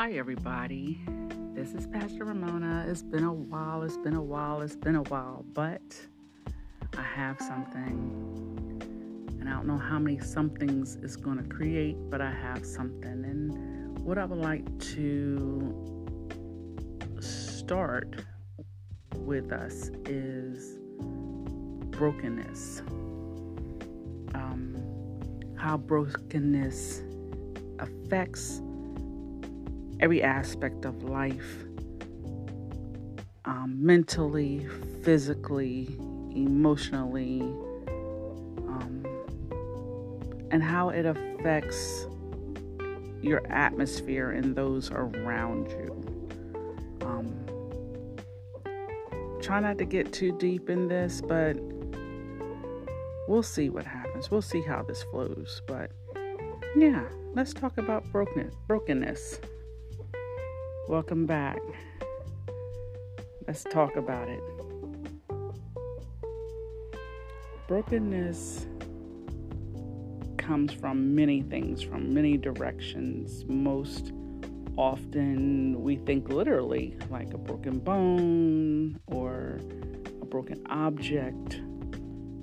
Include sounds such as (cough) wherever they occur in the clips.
Hi, everybody. This is Pastor Ramona. It's been a while, it's been a while, it's been a while, but I have something. And I don't know how many somethings it's going to create, but I have something. And what I would like to start with us is brokenness. Um, how brokenness affects every aspect of life um, mentally, physically, emotionally, um, and how it affects your atmosphere and those around you. Um, try not to get too deep in this, but we'll see what happens. We'll see how this flows. But yeah, let's talk about broken brokenness. Welcome back. Let's talk about it. Brokenness comes from many things, from many directions. Most often we think literally, like a broken bone or a broken object.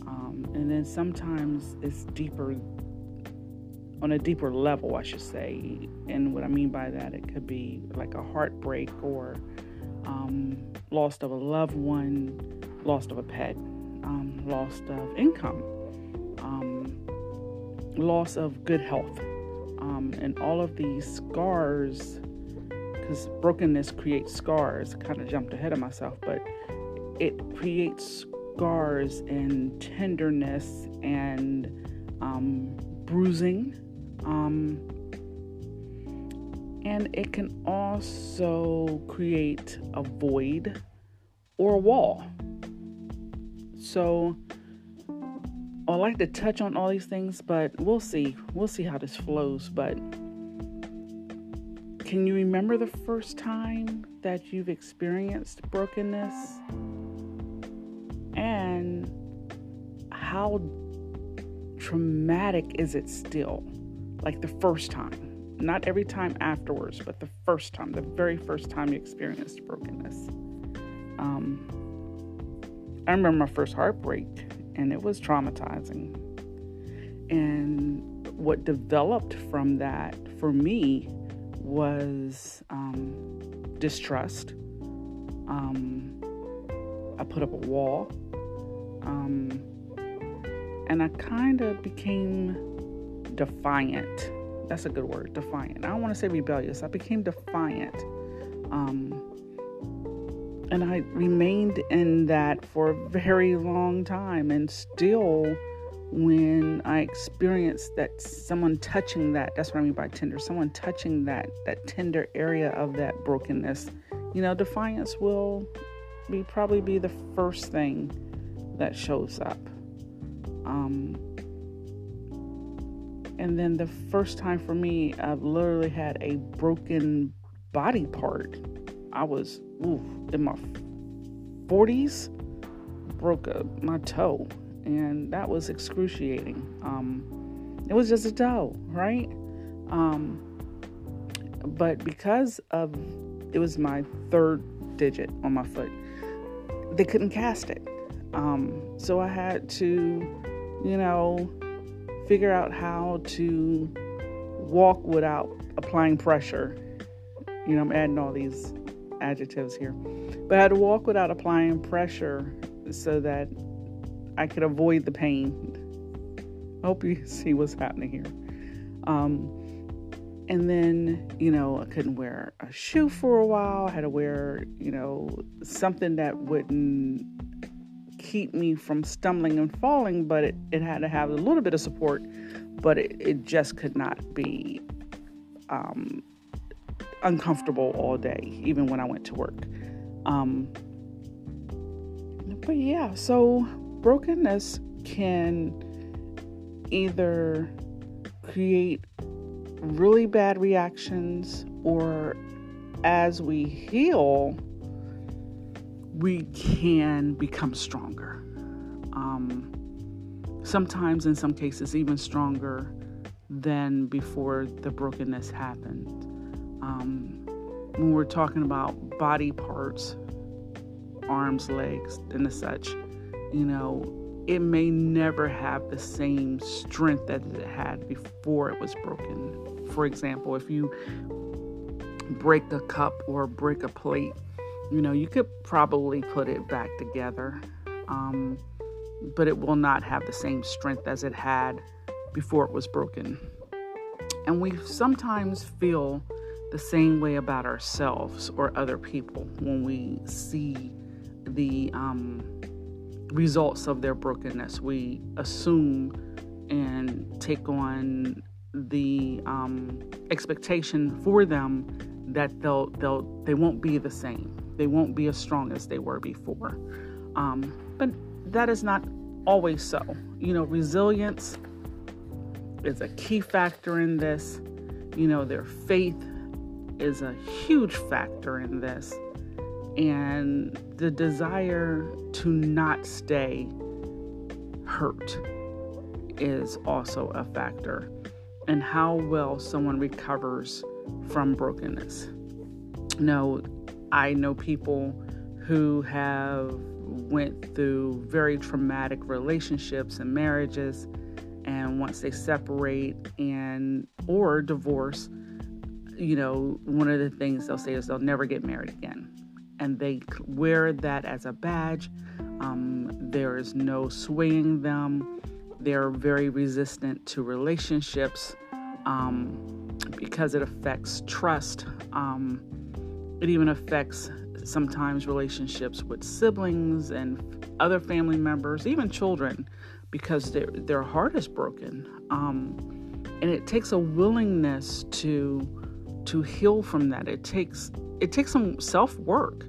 Um, and then sometimes it's deeper on a deeper level, I should say. And what I mean by that, it could be like a heartbreak or um, loss of a loved one, loss of a pet, um, loss of income, um, loss of good health. Um, and all of these scars, because brokenness creates scars. Kind of jumped ahead of myself, but it creates scars and tenderness and um, bruising um, and it can also create a void or a wall. So I like to touch on all these things, but we'll see. We'll see how this flows. But can you remember the first time that you've experienced brokenness? And how traumatic is it still? Like the first time. Not every time afterwards, but the first time, the very first time you experienced brokenness. Um, I remember my first heartbreak, and it was traumatizing. And what developed from that for me was um, distrust. Um, I put up a wall. Um, and I kind of became defiant. That's a good word, defiant. I don't want to say rebellious. I became defiant. Um, and I remained in that for a very long time. And still, when I experienced that someone touching that, that's what I mean by tender, someone touching that, that tender area of that brokenness, you know, defiance will be probably be the first thing that shows up. Um, and then the first time for me, I've literally had a broken body part. I was oof, in my 40s, broke a, my toe, and that was excruciating. Um, it was just a toe, right? Um, but because of it was my third digit on my foot, they couldn't cast it. Um, so I had to, you know, figure out how to walk without applying pressure. You know, I'm adding all these adjectives here. But I had to walk without applying pressure so that I could avoid the pain. I hope you (laughs) see what's happening here. Um, and then, you know, I couldn't wear a shoe for a while. I had to wear, you know, something that wouldn't keep me from stumbling and falling, but it, it had to have a little bit of support, but it, it just could not be um, uncomfortable all day, even when I went to work. Um, but yeah, so brokenness can either create really bad reactions or as we heal, we can become stronger. Um, sometimes, in some cases, even stronger than before the brokenness happened. Um, when we're talking about body parts, arms, legs, and such, you know, it may never have the same strength that it had before it was broken. For example, if you break a cup or break a plate, you know, you could probably put it back together, um, but it will not have the same strength as it had before it was broken. And we sometimes feel the same way about ourselves or other people when we see the um, results of their brokenness. We assume and take on the um, expectation for them that they'll they'll they won't be the same. They won't be as strong as they were before. Um, but that is not always so. You know, resilience is a key factor in this. You know, their faith is a huge factor in this. And the desire to not stay hurt is also a factor. And how well someone recovers from brokenness. No, I know people who have went through very traumatic relationships and marriages and once they separate and or divorce you know one of the things they'll say is they'll never get married again. And they wear that as a badge. Um, there is no swaying them. They're very resistant to relationships um, because it affects trust um, it even affects sometimes relationships with siblings and other family members even children because their their heart is broken, um, and it takes a willingness to to heal from that. It takes it takes some self work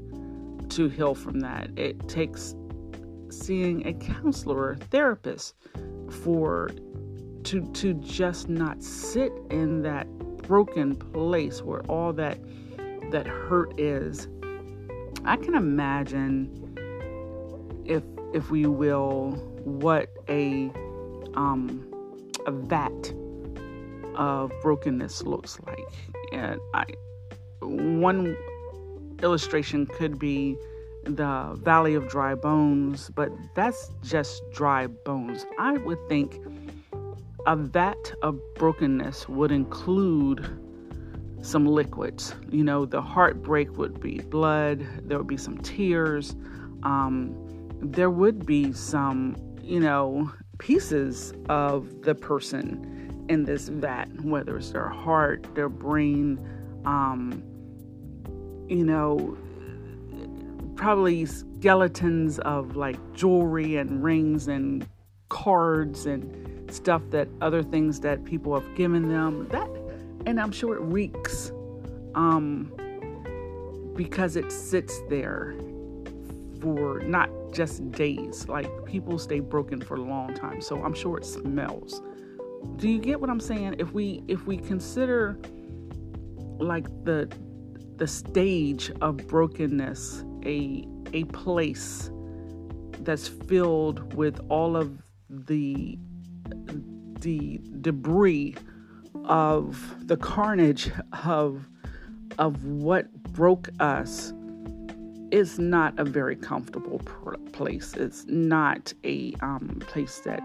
to heal from that. It takes seeing a counselor or a therapist for to to just not sit in that broken place where all that that hurt is. I can imagine if if we will what a um, a vat of brokenness looks like. And I one illustration could be the Valley of Dry Bones, but that's just dry bones. I would think a vat of brokenness would include some liquids. You know, the heartbreak would be blood, there would be some tears, um, there would be some you know, pieces of the person in this vat, whether it's their heart, their brain, um, you know, probably skeletons of like jewelry and rings and cards and stuff that other things that people have given them. That, and I'm sure it reeks um, because it sits there for not just days. Like people stay broken for a long time. So I'm sure it smells. Do you get what I'm saying? If we if we consider like the the stage of brokenness a a place that's filled with all of the the debris of the carnage of of what broke us is not a very comfortable place. It's not a um, place that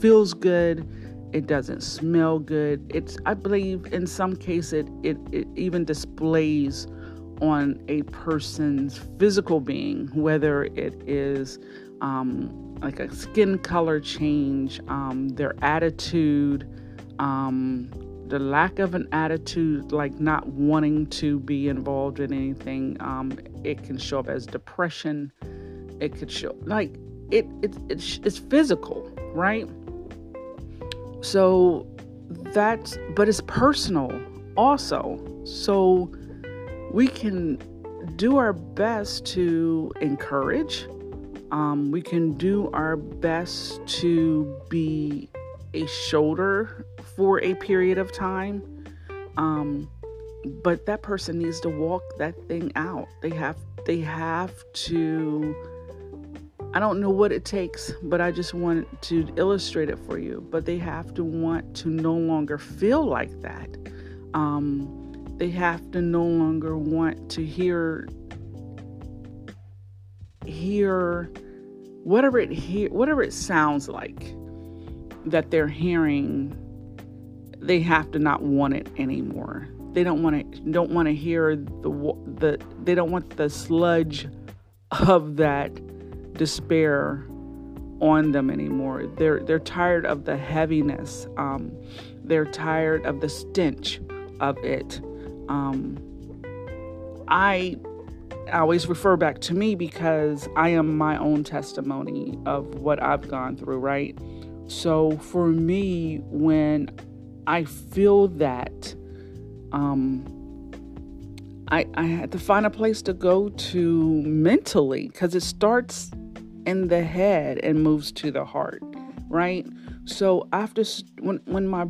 feels good. It doesn't smell good. It's I believe in some cases it, it, it even displays on a person's physical being, whether it is um, like a skin color change, um, their attitude, um, the lack of an attitude, like not wanting to be involved in anything, um, it can show up as depression. It could show like it, it it's, it's physical, right? So that's but it's personal also. So we can do our best to encourage. Um, we can do our best to be a shoulder for a period of time. Um, but that person needs to walk that thing out. They have they have to I don't know what it takes, but I just want to illustrate it for you. But they have to want to no longer feel like that. Um, they have to no longer want to hear hear whatever it hear whatever it sounds like that they're hearing they have to not want it anymore they don't want to don't want to hear the the they don't want the sludge of that despair on them anymore. They're they're tired of the heaviness. Um, they're tired of the stench of it. Um, I always refer back to me because I am my own testimony of what I've gone through. Right. So for me, when I feel that, um, I, I had to find a place to go to mentally because it starts in the head and moves to the heart, right? So after when when my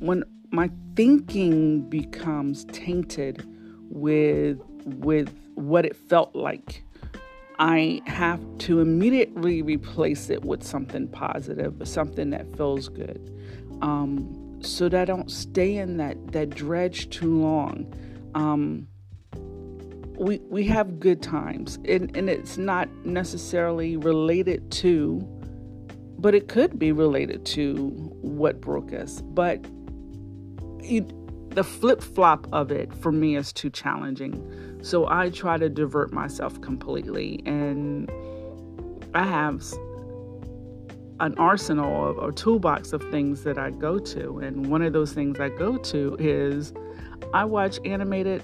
when my thinking becomes tainted with with what it felt like, I have to immediately replace it with something positive, something that feels good, um, so that I don't stay in that that dredge too long. Um, we we have good times and, and it's not necessarily related to but it could be related to what broke us but you, the flip flop of it for me is too challenging so i try to divert myself completely and i have an arsenal of a toolbox of things that i go to and one of those things i go to is i watch animated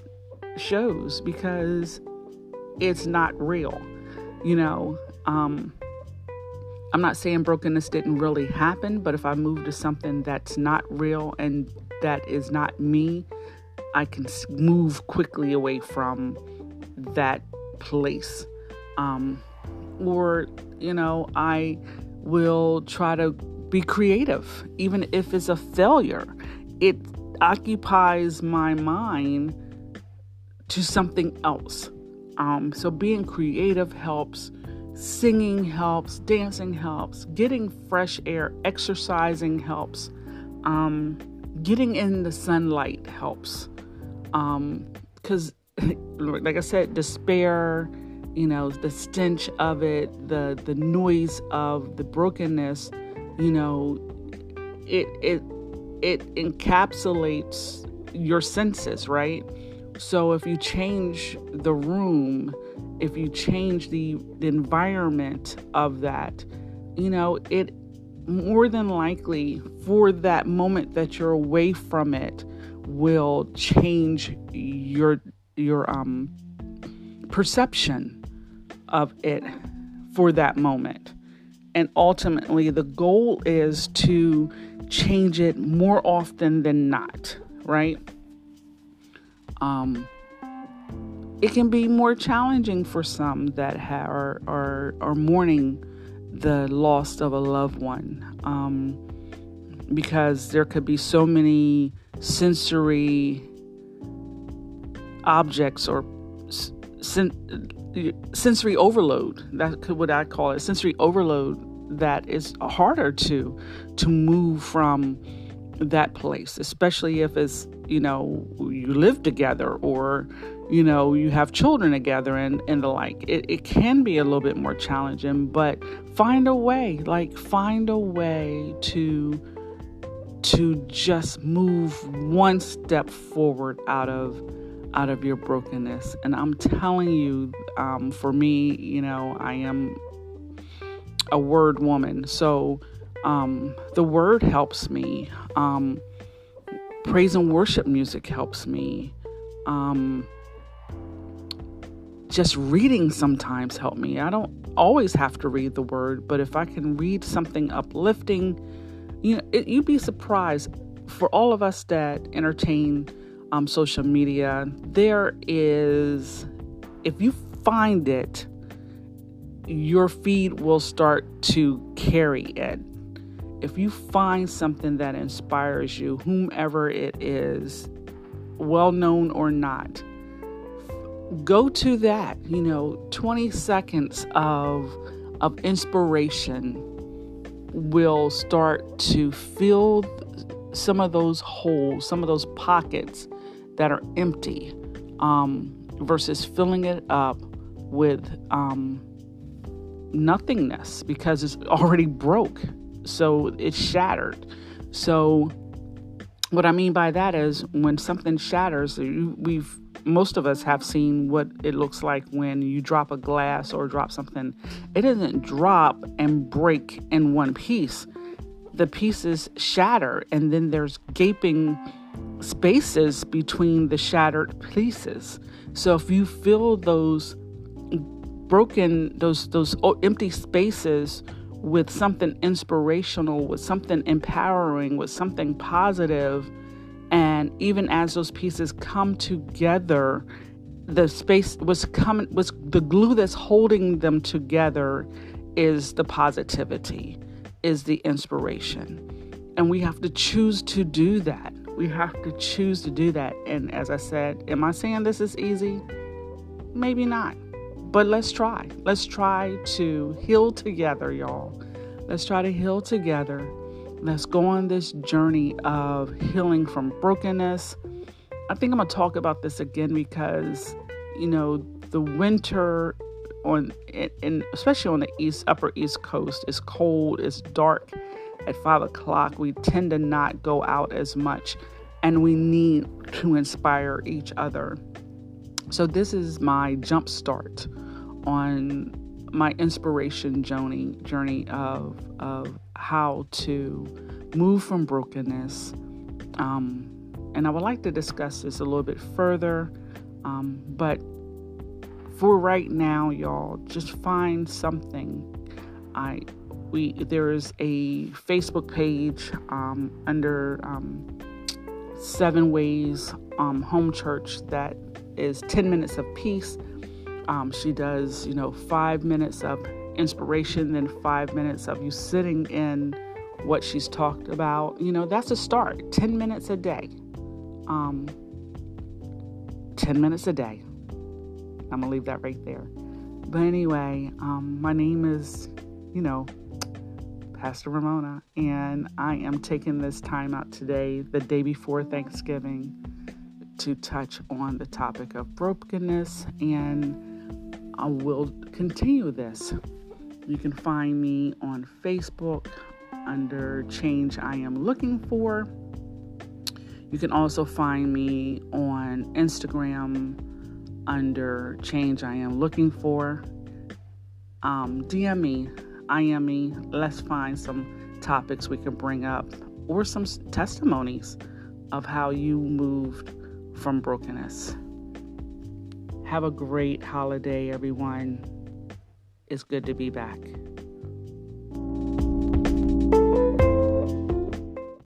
shows because it's not real. You know, um, I'm not saying brokenness didn't really happen, but if I move to something that's not real and that is not me, I can move quickly away from that place. Um, or, you know, I will try to be creative, even if it's a failure. It occupies my mind to something else. Um, so being creative helps, singing helps, dancing helps, getting fresh air, exercising helps, um, getting in the sunlight helps. Because, um, (laughs) like I said, despair, you know, the stench of it, the the noise of the brokenness, you know, it it it encapsulates your senses, right? So if you change the room, if you change the, the environment of that, you know, it more than likely for that moment that you're away from it will change your your um perception of it for that moment. And ultimately the goal is to change it more often than not, right? Um, it can be more challenging for some that ha- are, are, are mourning the loss of a loved one um, because there could be so many sensory objects or sen- sensory overload that could what I call it sensory overload that is harder to to move from that place especially if it's you know, you live together or, you know, you have children together and, and the like. It, it can be a little bit more challenging, but find a way, like find a way to to just move one step forward out of out of your brokenness. And I'm telling you, um, for me, you know, I am a word woman. So um, the word helps me. Um, praise and worship music helps me. Um, just reading sometimes help me. I don't always have to read the word, but if I can read something uplifting, you know, it, you'd be surprised. For all of us that entertain um, social media, there is, if you find it, your feed will start to carry it if you find something that inspires you, whomever it is, well known or not, go to that. You know, 20 seconds of of inspiration will start to fill some of those holes, some of those pockets that are empty um, versus filling it up with um, nothingness because it's already broke. So it's shattered. So, what I mean by that is when something shatters, we've most of us have seen what it looks like when you drop a glass or drop something. It doesn't drop and break in one piece. The pieces shatter, and then there's gaping spaces between the shattered pieces. So if you fill those broken, those those empty spaces with something inspirational, with something empowering, with something positive, and even as those pieces come together, the space was coming was the glue that's holding them together is the positivity, is the inspiration. And we have to choose to do that. We have to choose to do that. And as I said, am I saying this is easy? Maybe not. But let's try. Let's try to heal together, y'all. Let's try to heal together Let's go on this journey of healing from brokenness. I think I'm going to talk about this again because, you know, the winter on and especially on the east upper east coast is cold it's dark at five o'clock we tend to not go out as much and we need to inspire each other so this is my jump start on my inspiration journey journey of of how to move from brokenness. Um, and I would like to discuss this a little bit further. Um, but for right now, y'all, just find something. I we there is a Facebook page um, under um, Seven Ways um, Home Church that is 10 minutes of peace. Um, she does, you know, five minutes of inspiration, then five minutes of you sitting in what she's talked about. You know, that's a start. 10 minutes a day. Um, 10 minutes a day. I'm going to leave that right there. But anyway, um, my name is, you know, Pastor Ramona, and I am taking this time out today, the day before Thanksgiving, to touch on the topic of brokenness, and I will continue this you can find me on Facebook under Change I Am Looking For. You can also find me on Instagram under Change I Am Looking For. Um, DM me, I am me. Let's find some topics we can bring up or some testimonies of how you moved from brokenness. Have a great holiday, everyone. It's good to be back.